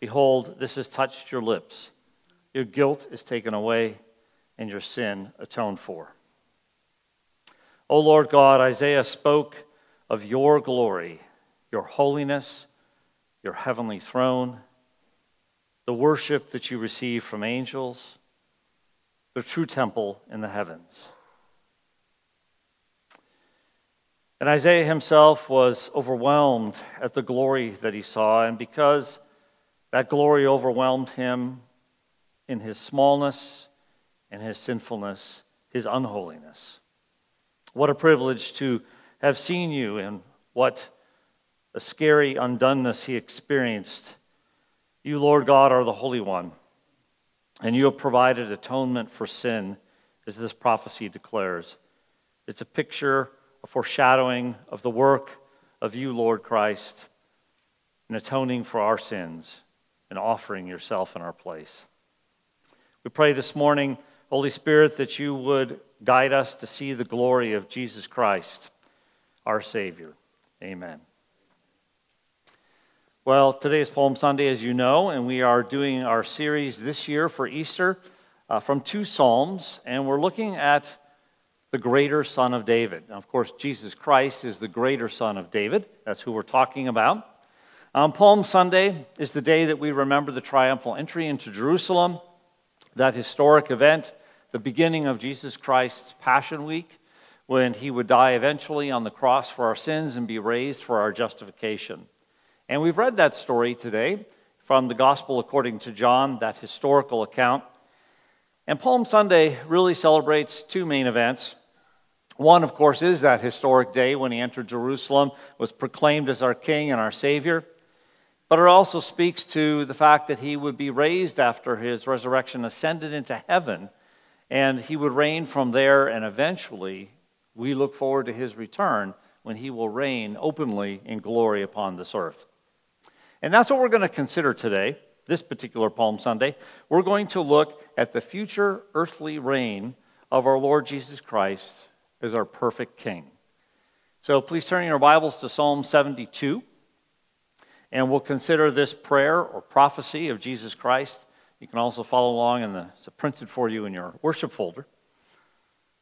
Behold, this has touched your lips. Your guilt is taken away, and your sin atoned for. O Lord God, Isaiah spoke of your glory, your holiness, your heavenly throne, the worship that you receive from angels, the true temple in the heavens. And Isaiah himself was overwhelmed at the glory that he saw, and because that glory overwhelmed him in his smallness and his sinfulness, his unholiness. What a privilege to have seen you and what a scary undoneness he experienced. You, Lord God, are the Holy One, and you have provided atonement for sin, as this prophecy declares. It's a picture, a foreshadowing of the work of you, Lord Christ, in atoning for our sins and offering yourself in our place. We pray this morning, Holy Spirit, that you would guide us to see the glory of Jesus Christ, our Savior. Amen. Well, today is Palm Sunday, as you know, and we are doing our series this year for Easter uh, from two Psalms, and we're looking at the greater Son of David. Now, of course, Jesus Christ is the greater Son of David. That's who we're talking about. Um, Palm Sunday is the day that we remember the triumphal entry into Jerusalem, that historic event, the beginning of Jesus Christ's Passion Week, when he would die eventually on the cross for our sins and be raised for our justification. And we've read that story today from the Gospel according to John, that historical account. And Palm Sunday really celebrates two main events. One, of course, is that historic day when he entered Jerusalem, was proclaimed as our King and our Savior. But it also speaks to the fact that he would be raised after his resurrection, ascended into heaven, and he would reign from there, and eventually we look forward to his return when he will reign openly in glory upon this earth. And that's what we're going to consider today, this particular Palm Sunday. We're going to look at the future earthly reign of our Lord Jesus Christ as our perfect King. So please turn your Bibles to Psalm 72. And we'll consider this prayer or prophecy of Jesus Christ. You can also follow along, the, it's printed for you in your worship folder.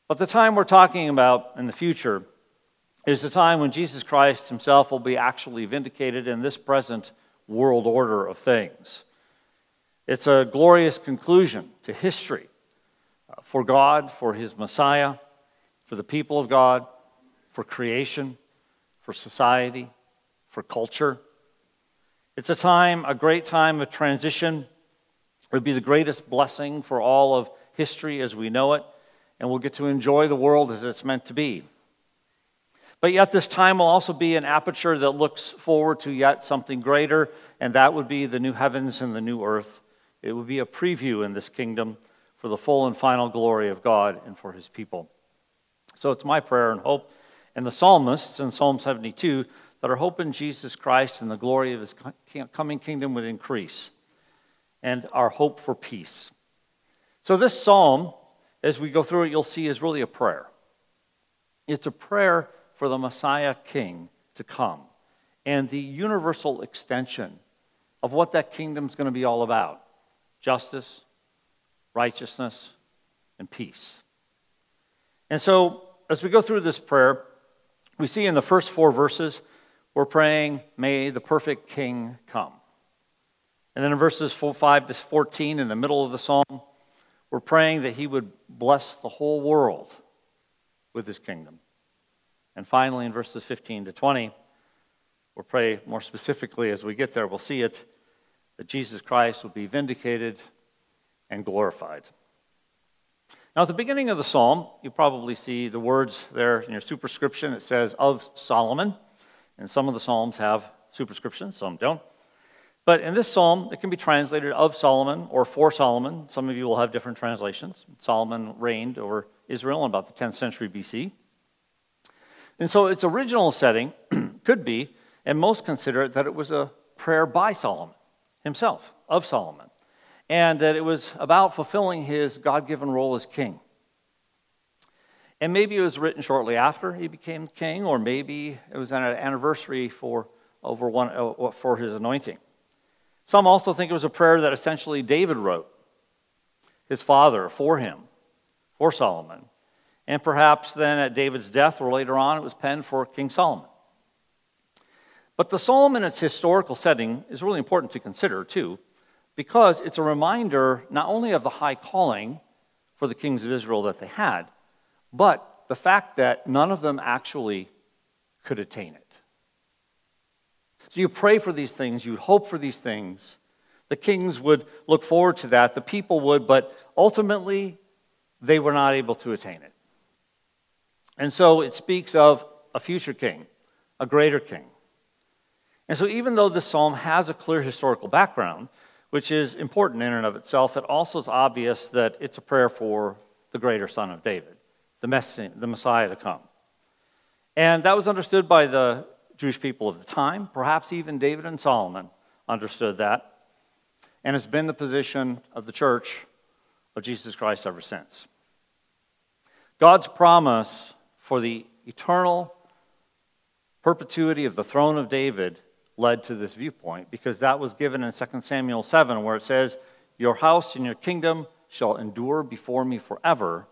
But the time we're talking about in the future is the time when Jesus Christ himself will be actually vindicated in this present world order of things. It's a glorious conclusion to history uh, for God, for his Messiah, for the people of God, for creation, for society, for culture. It's a time, a great time of transition. It would be the greatest blessing for all of history as we know it, and we'll get to enjoy the world as it's meant to be. But yet, this time will also be an aperture that looks forward to yet something greater, and that would be the new heavens and the new earth. It would be a preview in this kingdom for the full and final glory of God and for his people. So it's my prayer and hope, and the psalmists in Psalm 72 that our hope in Jesus Christ and the glory of his coming kingdom would increase, and our hope for peace. So, this psalm, as we go through it, you'll see is really a prayer. It's a prayer for the Messiah King to come and the universal extension of what that kingdom is going to be all about justice, righteousness, and peace. And so, as we go through this prayer, we see in the first four verses we're praying, May the perfect King come. And then in verses 5 to 14, in the middle of the psalm, we're praying that he would bless the whole world with his kingdom. And finally, in verses 15 to 20, we'll pray more specifically as we get there, we'll see it, that Jesus Christ will be vindicated and glorified. Now, at the beginning of the psalm, you probably see the words there in your superscription. It says, of Solomon. And some of the psalms have superscriptions, some don't. But in this psalm, it can be translated of Solomon or for Solomon. Some of you will have different translations. Solomon reigned over Israel in about the 10th century BC. And so its original setting could be, and most consider it, that it was a prayer by Solomon himself, of Solomon and that it was about fulfilling his God given role as king. And maybe it was written shortly after he became king, or maybe it was an anniversary for, over one, uh, for his anointing. Some also think it was a prayer that essentially David wrote, his father, for him, for Solomon. And perhaps then at David's death or later on, it was penned for King Solomon. But the psalm in its historical setting is really important to consider, too, because it's a reminder not only of the high calling for the kings of Israel that they had, but the fact that none of them actually could attain it. So you pray for these things, you hope for these things. The kings would look forward to that, the people would, but ultimately they were not able to attain it. And so it speaks of a future king, a greater king. And so, even though this psalm has a clear historical background, which is important in and of itself. It also is obvious that it's a prayer for the greater son of David, the, Messiah, the Messiah to come. And that was understood by the Jewish people of the time. Perhaps even David and Solomon understood that. And it's been the position of the church of Jesus Christ ever since. God's promise for the eternal perpetuity of the throne of David led to this viewpoint because that was given in 2 Samuel 7, where it says, Your house and your kingdom shall endure before me forever,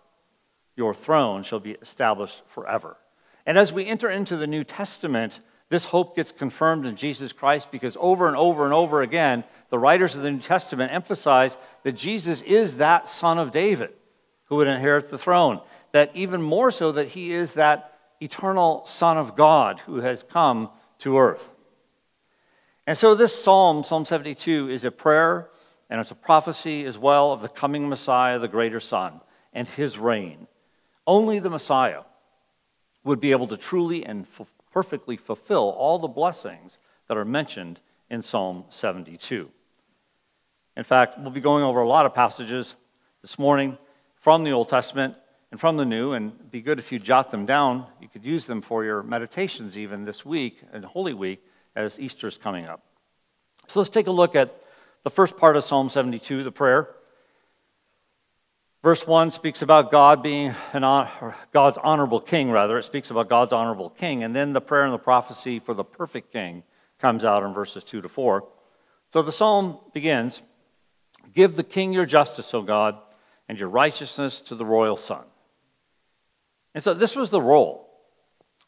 your throne shall be established forever. And as we enter into the New Testament, this hope gets confirmed in Jesus Christ because over and over and over again, the writers of the New Testament emphasize that Jesus is that son of David who would inherit the throne. That even more so, that he is that eternal Son of God who has come to earth. And so this psalm, Psalm 72, is a prayer and it's a prophecy as well of the coming Messiah, the greater Son, and his reign. Only the Messiah would be able to truly and f- perfectly fulfill all the blessings that are mentioned in Psalm 72. In fact, we'll be going over a lot of passages this morning from the Old Testament and from the New, and it'd be good if you jot them down. You could use them for your meditations even this week and Holy Week as Easter's coming up. So let's take a look at the first part of Psalm 72, the prayer. Verse 1 speaks about God being an God's honorable king, rather. It speaks about God's honorable king. And then the prayer and the prophecy for the perfect king comes out in verses 2 to 4. So the psalm begins Give the king your justice, O God, and your righteousness to the royal son. And so this was the role,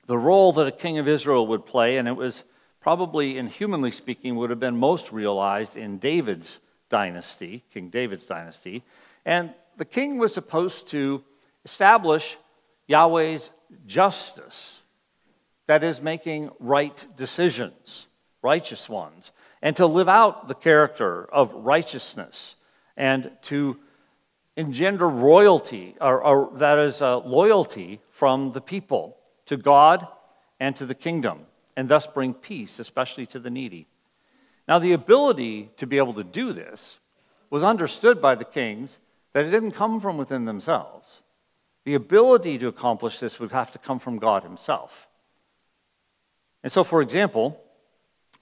the role that a king of Israel would play, and it was probably, in humanly speaking, would have been most realized in David's dynasty, King David's dynasty. And the king was supposed to establish Yahweh's justice, that is, making right decisions, righteous ones, and to live out the character of righteousness and to engender royalty, or, or that is, uh, loyalty from the people to God and to the kingdom and thus bring peace, especially to the needy. Now, the ability to be able to do this was understood by the kings that it didn't come from within themselves. The ability to accomplish this would have to come from God Himself. And so, for example,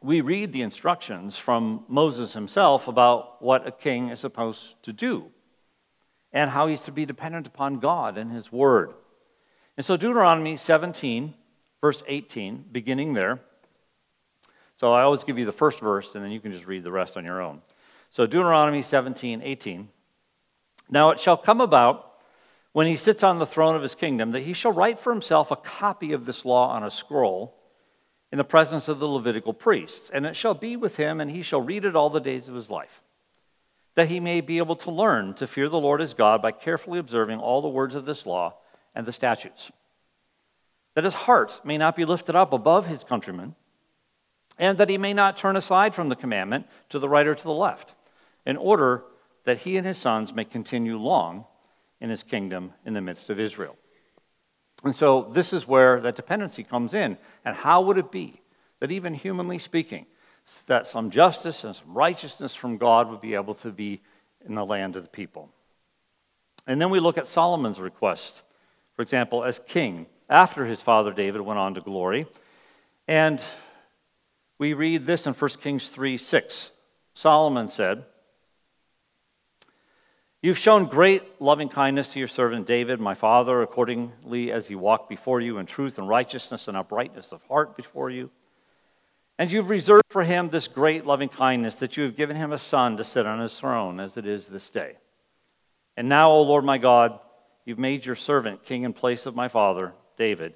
we read the instructions from Moses himself about what a king is supposed to do and how he's to be dependent upon God and His Word. And so, Deuteronomy 17 verse 18, beginning there. So I always give you the first verse, and then you can just read the rest on your own. So Deuteronomy 17, 18. Now it shall come about when he sits on the throne of his kingdom that he shall write for himself a copy of this law on a scroll in the presence of the Levitical priests. And it shall be with him, and he shall read it all the days of his life, that he may be able to learn to fear the Lord his God by carefully observing all the words of this law and the statutes, that his heart may not be lifted up above his countrymen, and that he may not turn aside from the commandment to the right or to the left, in order that he and his sons may continue long in his kingdom in the midst of Israel. And so this is where that dependency comes in. And how would it be that, even humanly speaking, that some justice and some righteousness from God would be able to be in the land of the people? And then we look at Solomon's request, for example, as king, after his father David went on to glory. And we read this in 1 Kings 3 6. Solomon said, You've shown great loving kindness to your servant David, my father, accordingly as he walked before you in truth and righteousness and uprightness of heart before you. And you've reserved for him this great loving kindness that you have given him a son to sit on his throne, as it is this day. And now, O Lord my God, you've made your servant king in place of my father, David.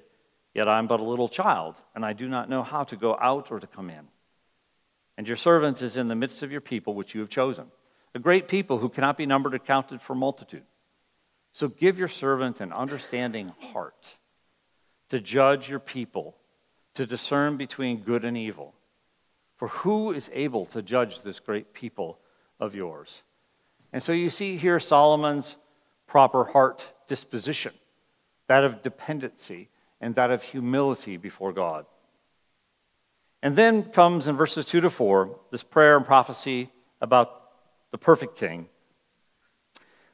Yet I am but a little child, and I do not know how to go out or to come in. And your servant is in the midst of your people, which you have chosen a great people who cannot be numbered or counted for multitude. So give your servant an understanding heart to judge your people, to discern between good and evil. For who is able to judge this great people of yours? And so you see here Solomon's proper heart disposition, that of dependency and that of humility before God. And then comes in verses 2 to 4 this prayer and prophecy about the perfect king.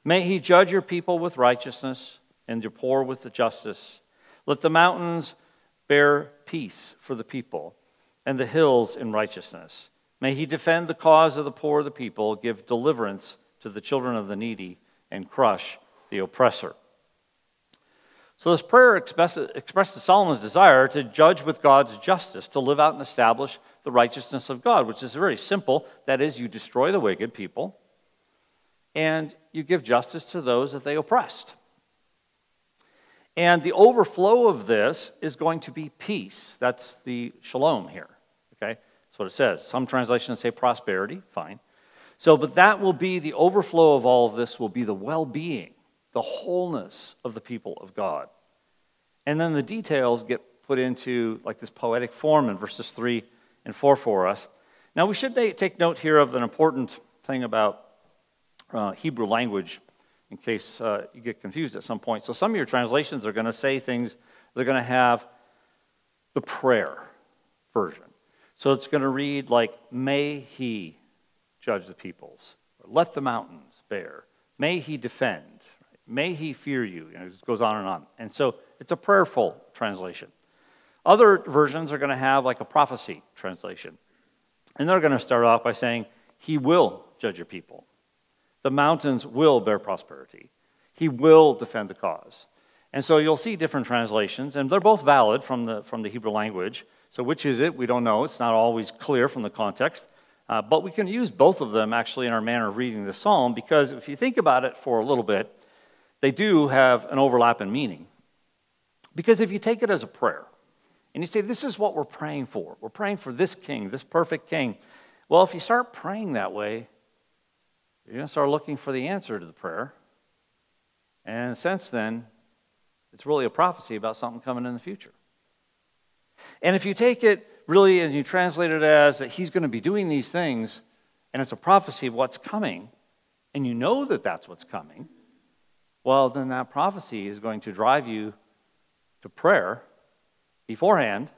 May he judge your people with righteousness and your poor with the justice. Let the mountains bear peace for the people and the hills in righteousness. May he defend the cause of the poor of the people, give deliverance to the children of the needy, and crush the oppressor. So, this prayer expresses, expresses Solomon's desire to judge with God's justice, to live out and establish the righteousness of God, which is very simple. That is, you destroy the wicked people and you give justice to those that they oppressed. And the overflow of this is going to be peace. That's the shalom here. Okay? That's what it says. Some translations say prosperity. Fine. So, but that will be the overflow of all of this, will be the well being, the wholeness of the people of God. And then the details get put into like this poetic form in verses 3 and 4 for us. Now, we should take note here of an important thing about uh, Hebrew language in case uh, you get confused at some point. So, some of your translations are going to say things, they're going to have the prayer version. So, it's going to read like, May he judge the peoples, or let the mountains bear, may he defend, may he fear you. you know, it goes on and on. And so, it's a prayerful translation. Other versions are going to have like a prophecy translation. And they're going to start off by saying, He will judge your people. The mountains will bear prosperity. He will defend the cause. And so you'll see different translations, and they're both valid from the, from the Hebrew language. So, which is it? We don't know. It's not always clear from the context. Uh, but we can use both of them actually in our manner of reading the psalm because if you think about it for a little bit, they do have an overlap in meaning. Because if you take it as a prayer, and you say, This is what we're praying for. We're praying for this king, this perfect king. Well, if you start praying that way, you're going to start looking for the answer to the prayer. And since then, it's really a prophecy about something coming in the future. And if you take it really and you translate it as that he's going to be doing these things, and it's a prophecy of what's coming, and you know that that's what's coming, well, then that prophecy is going to drive you to prayer beforehand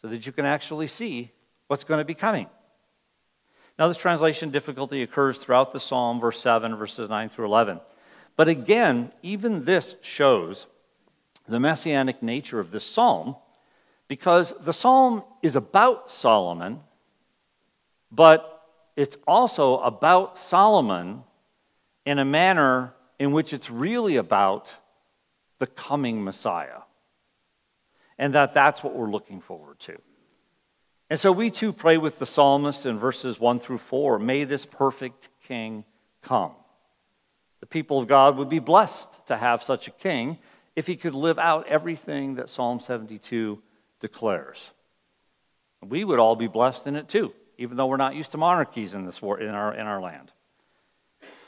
so that you can actually see what's going to be coming. Now, this translation difficulty occurs throughout the psalm, verse 7, verses 9 through 11. But again, even this shows the messianic nature of this psalm because the psalm is about Solomon, but it's also about Solomon in a manner in which it's really about the coming Messiah and that that's what we're looking forward to. And so we too pray with the psalmist in verses 1 through 4 May this perfect king come. The people of God would be blessed to have such a king if he could live out everything that Psalm 72 declares. We would all be blessed in it too, even though we're not used to monarchies in, this war, in, our, in our land.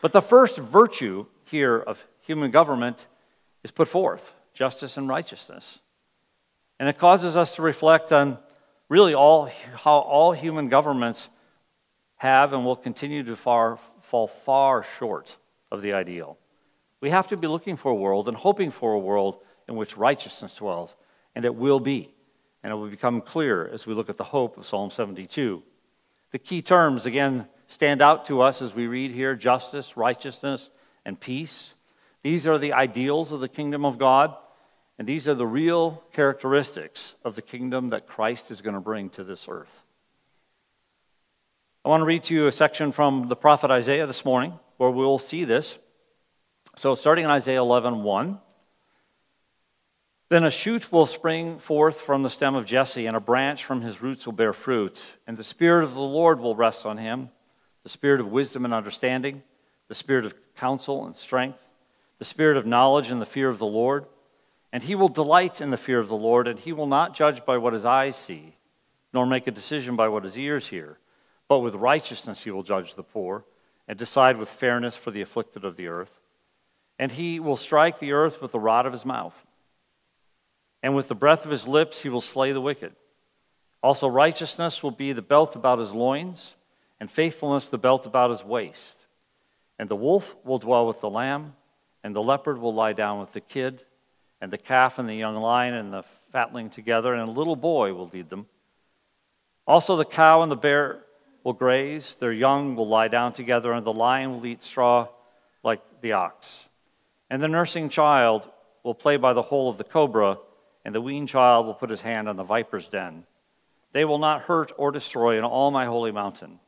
But the first virtue here of human government is put forth justice and righteousness. And it causes us to reflect on really all, how all human governments have and will continue to far, fall far short of the ideal. We have to be looking for a world and hoping for a world in which righteousness dwells, and it will be. And it will become clear as we look at the hope of Psalm 72. The key terms, again, stand out to us as we read here justice, righteousness, and peace. These are the ideals of the kingdom of God, and these are the real characteristics of the kingdom that Christ is going to bring to this earth. I want to read to you a section from the prophet Isaiah this morning where we'll see this. So, starting in Isaiah 11 1. Then a shoot will spring forth from the stem of Jesse, and a branch from his roots will bear fruit. And the Spirit of the Lord will rest on him the Spirit of wisdom and understanding, the Spirit of counsel and strength, the Spirit of knowledge and the fear of the Lord. And he will delight in the fear of the Lord, and he will not judge by what his eyes see, nor make a decision by what his ears hear. But with righteousness he will judge the poor, and decide with fairness for the afflicted of the earth. And he will strike the earth with the rod of his mouth. And with the breath of his lips he will slay the wicked. Also, righteousness will be the belt about his loins, and faithfulness the belt about his waist. And the wolf will dwell with the lamb, and the leopard will lie down with the kid, and the calf and the young lion and the fatling together, and a little boy will lead them. Also, the cow and the bear will graze, their young will lie down together, and the lion will eat straw like the ox. And the nursing child will play by the hole of the cobra, and the weaned child will put his hand on the viper's den. They will not hurt or destroy in all my holy mountain,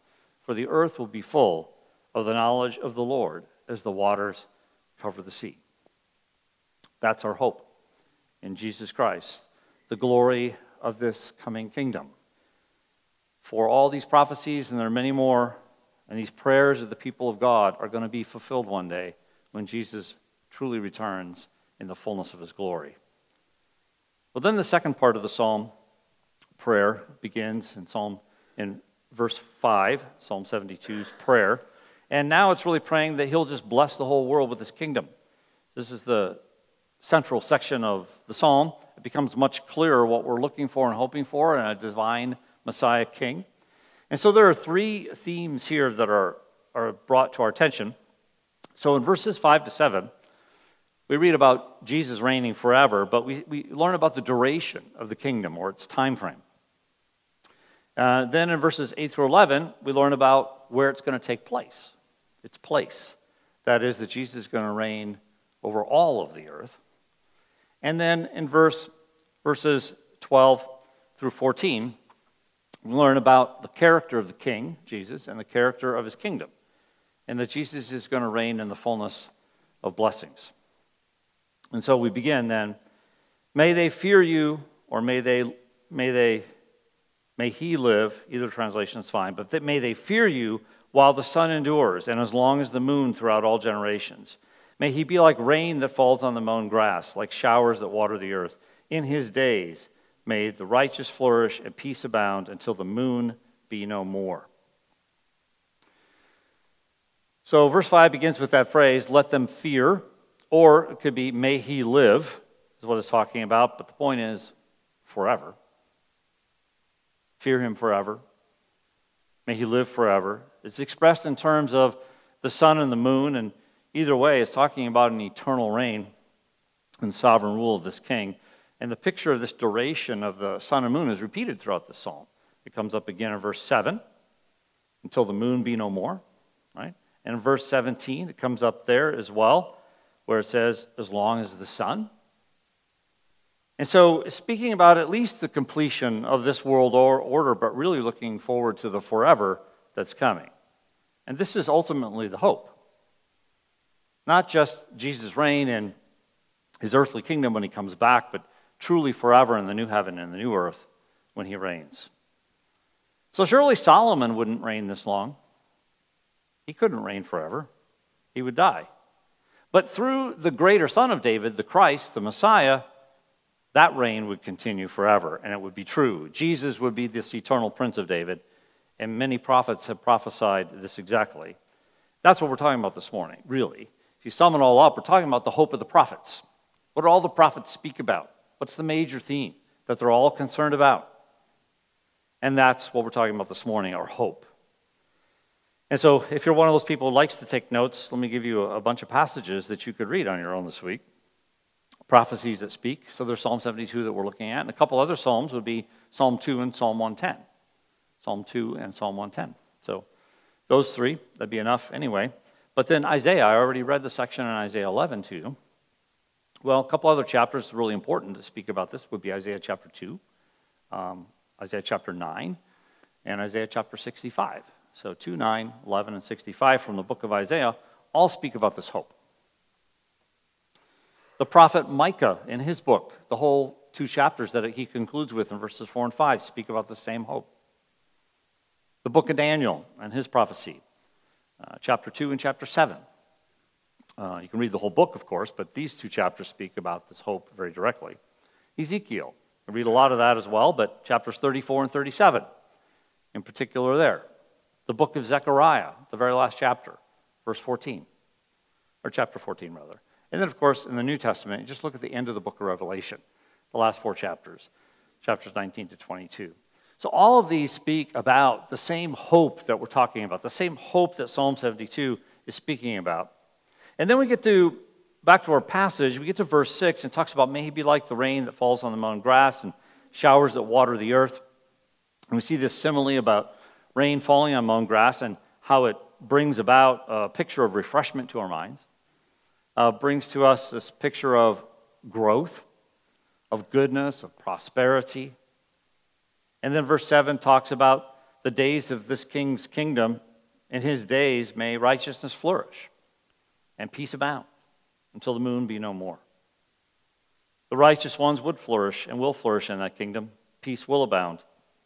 for the earth will be full of the knowledge of the Lord as the waters cover the sea. That's our hope in Jesus Christ, the glory of this coming kingdom for all these prophecies, and there are many more, and these prayers of the people of God are going to be fulfilled one day when Jesus truly returns in the fullness of his glory. Well, then the second part of the psalm prayer begins in Psalm in verse 5, Psalm 72's prayer. And now it's really praying that he'll just bless the whole world with his kingdom. This is the central section of the psalm. It becomes much clearer what we're looking for and hoping for in a divine Messiah King. And so there are three themes here that are, are brought to our attention. So in verses 5 to 7, we read about Jesus reigning forever, but we, we learn about the duration of the kingdom or its time frame. Uh, then in verses 8 through 11, we learn about where it's going to take place. Its place. That is, that Jesus is going to reign over all of the earth. And then in verse, verses 12 through 14, we learn about the character of the king, Jesus, and the character of his kingdom, and that Jesus is going to reign in the fullness of blessings. And so we begin then. May they fear you, or may they, may they, may he live. Either translation is fine, but that may they fear you while the sun endures, and as long as the moon throughout all generations. May he be like rain that falls on the mown grass, like showers that water the earth. In his days, May the righteous flourish and peace abound until the moon be no more. So, verse 5 begins with that phrase, let them fear, or it could be, may he live, is what it's talking about, but the point is, forever. Fear him forever. May he live forever. It's expressed in terms of the sun and the moon, and either way, it's talking about an eternal reign and sovereign rule of this king. And the picture of this duration of the sun and moon is repeated throughout the psalm. It comes up again in verse 7 until the moon be no more, right? And in verse 17, it comes up there as well, where it says, as long as the sun. And so, speaking about at least the completion of this world order, but really looking forward to the forever that's coming. And this is ultimately the hope. Not just Jesus' reign and his earthly kingdom when he comes back, but truly forever in the new heaven and the new earth when he reigns. So, surely Solomon wouldn't reign this long. He couldn't reign forever, he would die. But through the greater son of David, the Christ, the Messiah, that reign would continue forever and it would be true. Jesus would be this eternal Prince of David, and many prophets have prophesied this exactly. That's what we're talking about this morning, really. You sum it all up, we're talking about the hope of the prophets. What do all the prophets speak about? What's the major theme that they're all concerned about? And that's what we're talking about this morning our hope. And so, if you're one of those people who likes to take notes, let me give you a bunch of passages that you could read on your own this week. Prophecies that speak. So, there's Psalm 72 that we're looking at. And a couple other Psalms would be Psalm 2 and Psalm 110. Psalm 2 and Psalm 110. So, those three, that'd be enough anyway. But then Isaiah, I already read the section in Isaiah 11 to you. Well, a couple other chapters really important to speak about this would be Isaiah chapter 2, um, Isaiah chapter 9, and Isaiah chapter 65. So 2, 9, 11, and 65 from the book of Isaiah all speak about this hope. The prophet Micah, in his book, the whole two chapters that he concludes with in verses 4 and 5, speak about the same hope. The book of Daniel and his prophecy, uh, chapter 2 and chapter 7. Uh, you can read the whole book, of course, but these two chapters speak about this hope very directly. Ezekiel, I read a lot of that as well, but chapters 34 and 37 in particular there. The book of Zechariah, the very last chapter, verse 14, or chapter 14, rather. And then, of course, in the New Testament, just look at the end of the book of Revelation, the last four chapters, chapters 19 to 22. So, all of these speak about the same hope that we're talking about, the same hope that Psalm 72 is speaking about. And then we get to back to our passage, we get to verse 6 and talks about may he be like the rain that falls on the mown grass and showers that water the earth. And we see this simile about rain falling on mown grass and how it brings about a picture of refreshment to our minds, uh, brings to us this picture of growth, of goodness, of prosperity. And then verse 7 talks about the days of this king's kingdom. In his days may righteousness flourish and peace abound until the moon be no more. The righteous ones would flourish and will flourish in that kingdom. Peace will abound.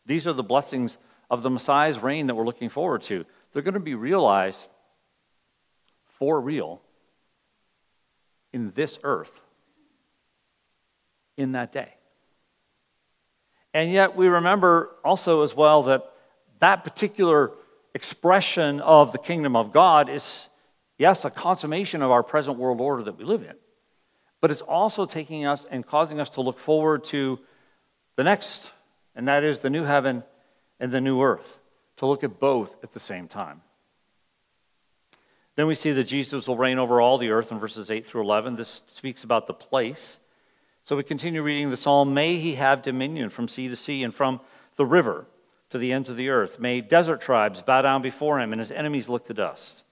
These are the blessings of the Messiah's reign that we're looking forward to. They're going to be realized for real in this earth in that day. And yet, we remember also as well that that particular expression of the kingdom of God is yes, a consummation of our present world order that we live in, but it's also taking us and causing us to look forward to the next, and that is the new heaven and the new earth, to look at both at the same time. Then we see that Jesus will reign over all the earth in verses 8 through 11. This speaks about the place. So we continue reading the psalm May he have dominion from sea to sea and from the river to the ends of the earth. May desert tribes bow down before him and his enemies lick the dust.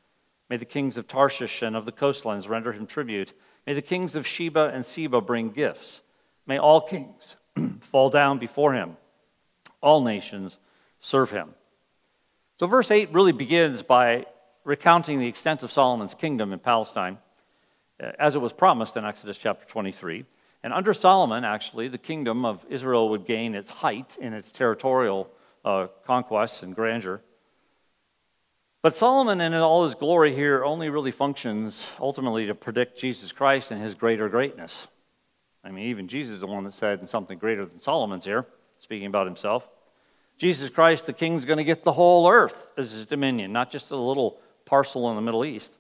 May the kings of Tarshish and of the coastlands render him tribute. May the kings of Sheba and Seba bring gifts. May all kings fall down before him. All nations serve him. So, verse 8 really begins by recounting the extent of Solomon's kingdom in Palestine, uh, as it was promised in Exodus chapter 23. And under Solomon, actually, the kingdom of Israel would gain its height in its territorial uh, conquests and grandeur. But Solomon, in all his glory here, only really functions ultimately to predict Jesus Christ and his greater greatness. I mean, even Jesus is the one that said in something greater than Solomon's here, speaking about himself. Jesus Christ, the king's going to get the whole earth as his dominion, not just a little parcel in the Middle East.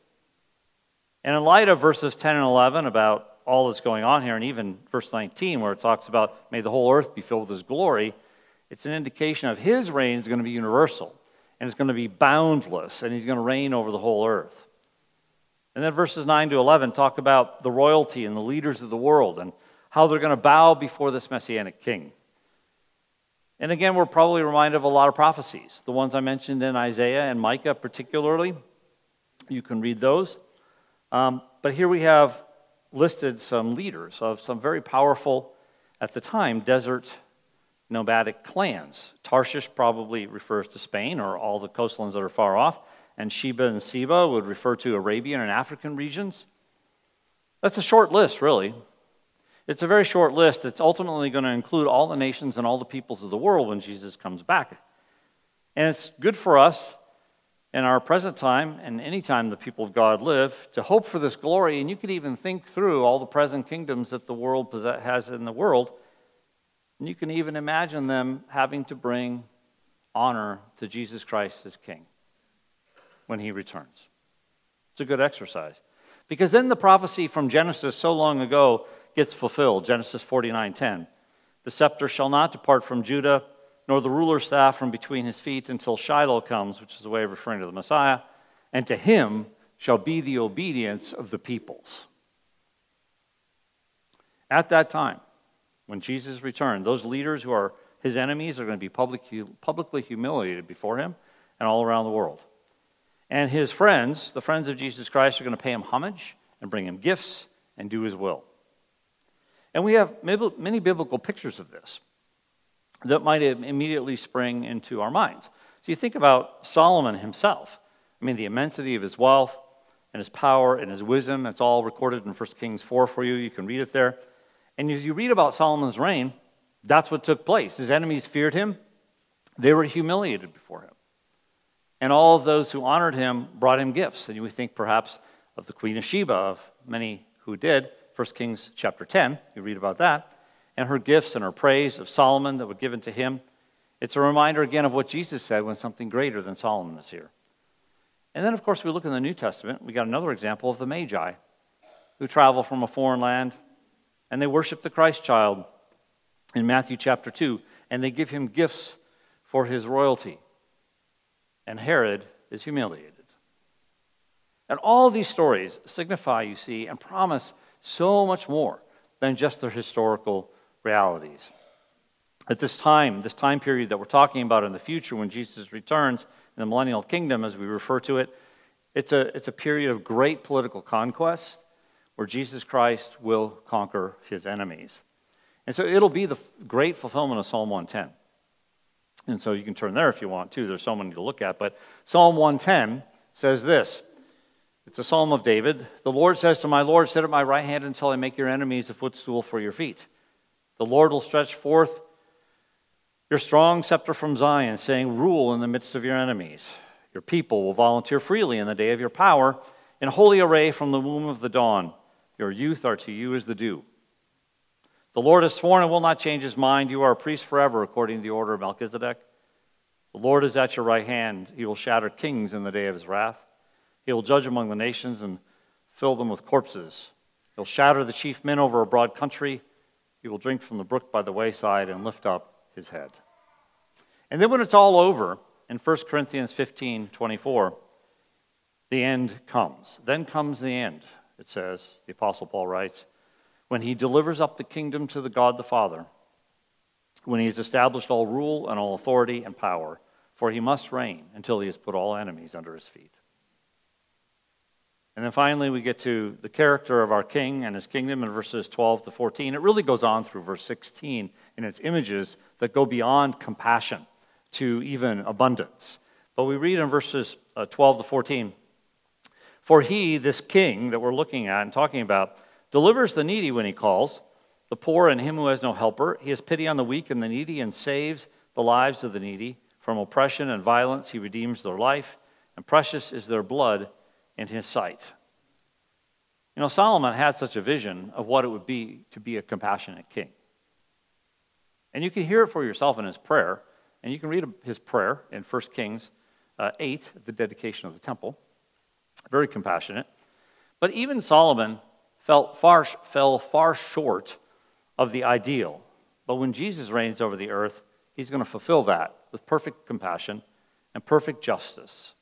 And in light of verses 10 and 11 about all that's going on here, and even verse 19, where it talks about, may the whole earth be filled with his glory, it's an indication of his reign is going to be universal and it's going to be boundless, and he's going to reign over the whole earth. And then verses 9 to 11 talk about the royalty and the leaders of the world and how they're going to bow before this messianic king. And again, we're probably reminded of a lot of prophecies. The ones I mentioned in Isaiah and Micah, particularly. You can read those. Um, but here we have listed some leaders of some very powerful, at the time, desert nomadic clans. Tarshish probably refers to Spain or all the coastlands that are far off, and Sheba and Seba would refer to Arabian and African regions. That's a short list, really. It's a very short list. It's ultimately going to include all the nations and all the peoples of the world when Jesus comes back. And it's good for us in our present time and any time the people of God live to hope for this glory. And you could even think through all the present kingdoms that the world has in the world And you can even imagine them having to bring honor to Jesus Christ as King when he returns. It's a good exercise. Because then the prophecy from Genesis so long ago gets fulfilled. Genesis 49:10. The scepter shall not depart from Judah, nor the ruler's staff from between his feet until Shiloh comes, which is a way of referring to the Messiah, and to him shall be the obedience of the peoples. At that time, when Jesus returned, those leaders who are his enemies are going to be public, publicly humiliated before him and all around the world. And his friends, the friends of Jesus Christ, are going to pay him homage and bring him gifts and do his will. And we have many biblical pictures of this that might immediately spring into our minds. So you think about Solomon himself. I mean, the immensity of his wealth and his power and his wisdom, that's all recorded in 1 Kings 4 for you. You can read it there. And as you read about Solomon's reign, that's what took place. His enemies feared him, they were humiliated before him. And all of those who honored him brought him gifts. And would think perhaps of the Queen of Sheba, of many who did. 1 Kings chapter 10, you read about that. And her gifts and her praise of Solomon that were given to him. It's a reminder again of what Jesus said when something greater than Solomon is here. And then, of course, we look in the New Testament, we got another example of the Magi who travel from a foreign land and they worship the Christ child in Matthew chapter 2, and they give him gifts for his royalty. And Herod is humiliated. And all these stories signify, you see, and promise so much more than just their historical realities. At this time, this time period that we're talking about in the future when Jesus returns in the millennial kingdom, as we refer to it, it's a, it's a period of great political conquest where Jesus Christ will conquer his enemies. And so it'll be the great fulfillment of Psalm 110. And so you can turn there if you want to. There's so many to look at. But Psalm 110 says this It's a psalm of David. The Lord says to my Lord, Sit at my right hand until I make your enemies a footstool for your feet. The Lord will stretch forth your strong scepter from Zion, saying, Rule in the midst of your enemies. Your people will volunteer freely in the day of your power, in holy array from the womb of the dawn. Your youth are to you as the dew. The Lord has sworn and will not change his mind. You are a priest forever, according to the order of Melchizedek. The Lord is at your right hand. He will shatter kings in the day of his wrath. He will judge among the nations and fill them with corpses. He'll shatter the chief men over a broad country. He will drink from the brook by the wayside and lift up his head. And then when it's all over, in 1 Corinthians 15 24, the end comes. Then comes the end it says, the Apostle Paul writes, when he delivers up the kingdom to the God the Father, when he has established all rule and all authority and power, for he must reign until he has put all enemies under his feet. And then finally, we get to the character of our king and his kingdom in verses 12 to 14. It really goes on through verse 16 in its images that go beyond compassion to even abundance. But we read in verses uh, 12 to 14 for he, this king that we're looking at and talking about, delivers the needy when he calls, the poor and him who has no helper. He has pity on the weak and the needy and saves the lives of the needy. From oppression and violence, he redeems their life, and precious is their blood in his sight. You know, Solomon had such a vision of what it would be to be a compassionate king. And you can hear it for yourself in his prayer, and you can read his prayer in 1 Kings uh, 8, the dedication of the temple very compassionate. But even Solomon felt far, fell far short of the ideal. But when Jesus reigns over the earth, he's going to fulfill that with perfect compassion and perfect justice.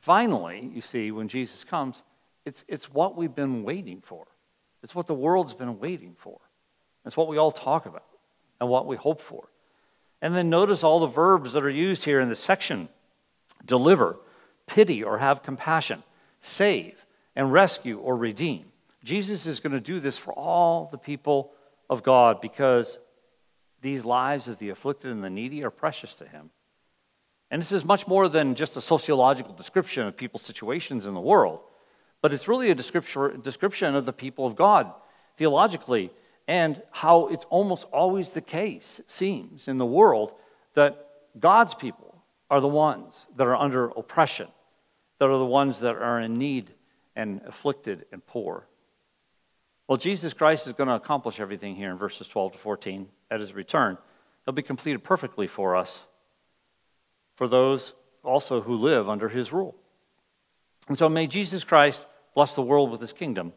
Finally, you see, when Jesus comes, it's, it's what we've been waiting for. It's what the world's been waiting for. It's what we all talk about and what we hope for. And then notice all the verbs that are used here in this section deliver, pity, or have compassion save and rescue or redeem. Jesus is going to do this for all the people of God because these lives of the afflicted and the needy are precious to him. And this is much more than just a sociological description of people's situations in the world, but it's really a description of the people of God theologically and how it's almost always the case, it seems, in the world that God's people are the ones that are under oppression that are the ones that are in need and afflicted and poor. Well, Jesus Christ is going to accomplish everything here in verses 12 to 14 at his return. He'll be completed perfectly for us, for those also who live under his rule. And so may Jesus Christ bless the world with his kingdom.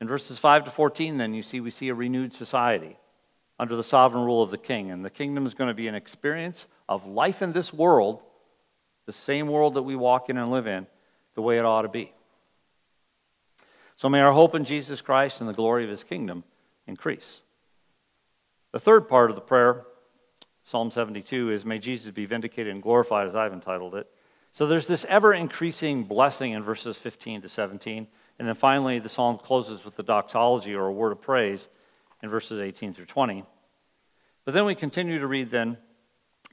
In verses 5 to 14, then, you see, we see a renewed society under the sovereign rule of the king. And the kingdom is going to be an experience of life in this world, the same world that we walk in and live in, the way it ought to be. So may our hope in Jesus Christ and the glory of his kingdom increase. The third part of the prayer, Psalm 72, is May Jesus be vindicated and glorified, as I've entitled it. So there's this ever increasing blessing in verses 15 to 17. And then finally, the psalm closes with the doxology or a word of praise in verses 18 through 20. But then we continue to read then,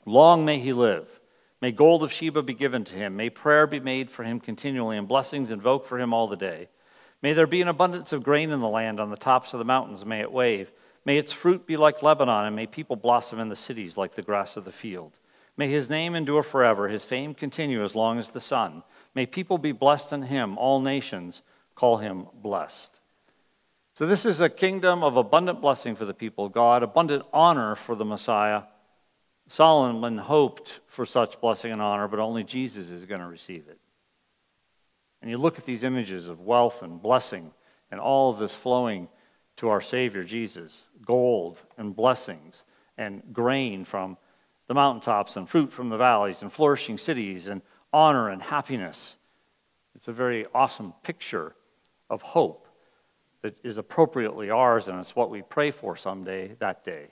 Long may he live. May gold of Sheba be given to him. May prayer be made for him continually, and blessings invoked for him all the day. May there be an abundance of grain in the land. On the tops of the mountains may it wave. May its fruit be like Lebanon, and may people blossom in the cities like the grass of the field. May his name endure forever, his fame continue as long as the sun. May people be blessed in him, all nations call him blessed. So, this is a kingdom of abundant blessing for the people of God, abundant honor for the Messiah. Solomon hoped for such blessing and honor, but only Jesus is going to receive it. And you look at these images of wealth and blessing and all of this flowing to our Savior Jesus gold and blessings and grain from the mountaintops and fruit from the valleys and flourishing cities and honor and happiness. It's a very awesome picture of hope that is appropriately ours, and it's what we pray for someday, that day.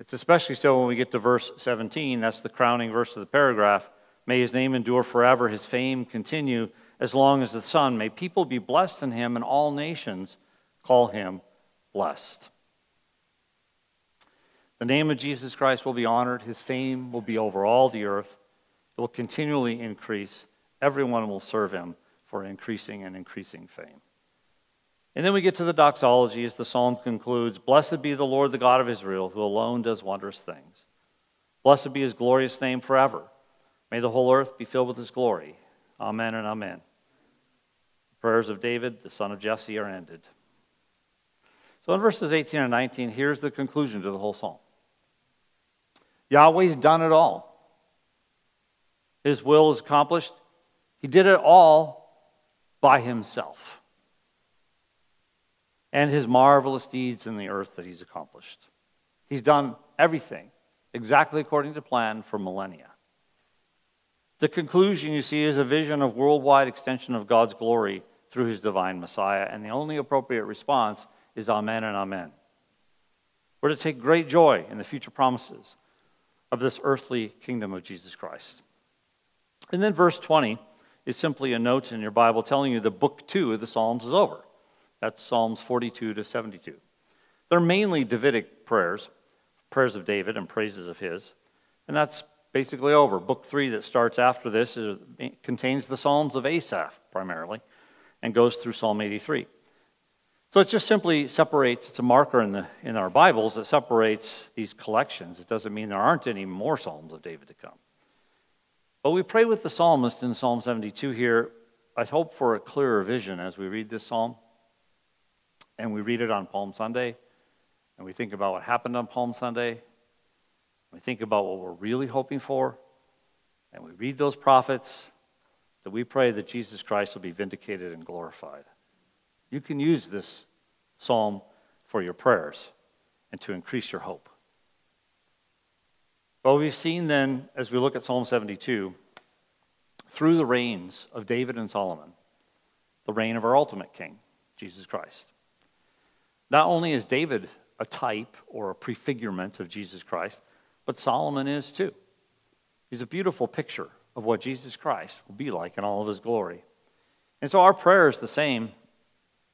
It's especially so when we get to verse 17. That's the crowning verse of the paragraph. May his name endure forever, his fame continue as long as the sun. May people be blessed in him, and all nations call him blessed. The name of Jesus Christ will be honored, his fame will be over all the earth, it will continually increase. Everyone will serve him for increasing and increasing fame. And then we get to the doxology as the psalm concludes Blessed be the Lord, the God of Israel, who alone does wondrous things. Blessed be his glorious name forever. May the whole earth be filled with his glory. Amen and amen. The prayers of David, the son of Jesse, are ended. So in verses 18 and 19, here's the conclusion to the whole psalm Yahweh's done it all. His will is accomplished. He did it all by himself and his marvelous deeds in the earth that he's accomplished. He's done everything exactly according to plan for millennia. The conclusion you see is a vision of worldwide extension of God's glory through his divine Messiah, and the only appropriate response is Amen and Amen. We're to take great joy in the future promises of this earthly kingdom of Jesus Christ. And then verse 20 is simply a note in your Bible telling you the book two of the Psalms is over. That's Psalms 42 to 72. They're mainly Davidic prayers, prayers of David and praises of his. And that's basically over. Book three that starts after this is, contains the Psalms of Asaph primarily and goes through Psalm 83. So it just simply separates, it's a marker in, the, in our Bibles that separates these collections. It doesn't mean there aren't any more Psalms of David to come. But we pray with the psalmist in Psalm 72 here. I hope for a clearer vision as we read this psalm. And we read it on Palm Sunday. And we think about what happened on Palm Sunday. We think about what we're really hoping for. And we read those prophets. That we pray that Jesus Christ will be vindicated and glorified. You can use this psalm for your prayers and to increase your hope. Well, we've seen then, as we look at Psalm 72, through the reigns of David and Solomon, the reign of our ultimate king, Jesus Christ. Not only is David a type or a prefigurement of Jesus Christ, but Solomon is too. He's a beautiful picture of what Jesus Christ will be like in all of his glory. And so our prayer is the same,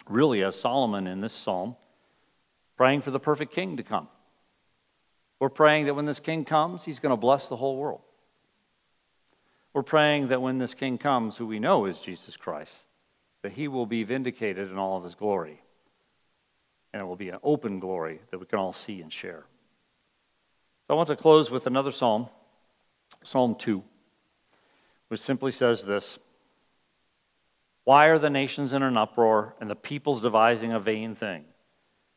really, as Solomon in this psalm, praying for the perfect king to come. We're praying that when this king comes, he's going to bless the whole world. We're praying that when this king comes, who we know is Jesus Christ, that he will be vindicated in all of his glory. And it will be an open glory that we can all see and share. So I want to close with another psalm, Psalm 2, which simply says this Why are the nations in an uproar and the peoples devising a vain thing?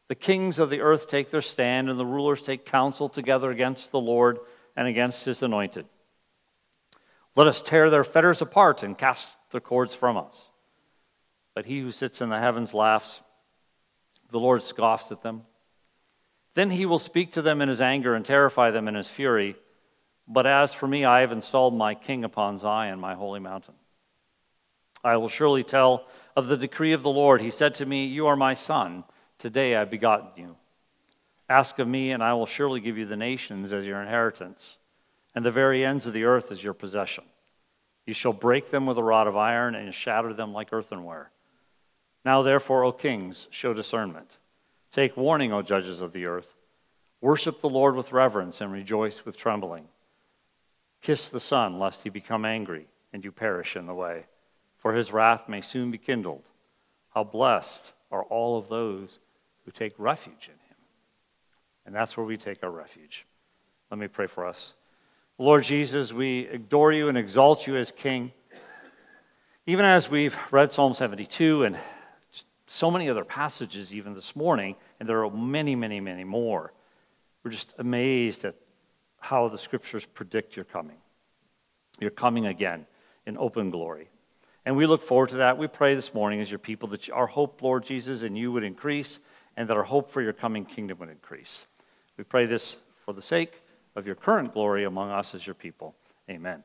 The kings of the earth take their stand, and the rulers take counsel together against the Lord and against his anointed. Let us tear their fetters apart and cast their cords from us. But he who sits in the heavens laughs. The Lord scoffs at them. Then he will speak to them in his anger and terrify them in his fury. But as for me, I have installed my king upon Zion, my holy mountain. I will surely tell of the decree of the Lord. He said to me, You are my son. Today I begotten you. Ask of me, and I will surely give you the nations as your inheritance, and the very ends of the earth as your possession. You shall break them with a rod of iron and shatter them like earthenware. Now, therefore, O kings, show discernment. Take warning, O judges of the earth. Worship the Lord with reverence and rejoice with trembling. Kiss the Son, lest he become angry and you perish in the way, for his wrath may soon be kindled. How blessed are all of those who take refuge in him. And that's where we take our refuge. Let me pray for us. Lord Jesus, we adore you and exalt you as King. Even as we've read Psalm 72 and so many other passages, even this morning, and there are many, many, many more, we're just amazed at how the scriptures predict your coming. You're coming again in open glory. And we look forward to that. We pray this morning as your people that our hope, Lord Jesus, and you would increase and that our hope for your coming kingdom would increase. We pray this for the sake of your current glory among us as your people. Amen.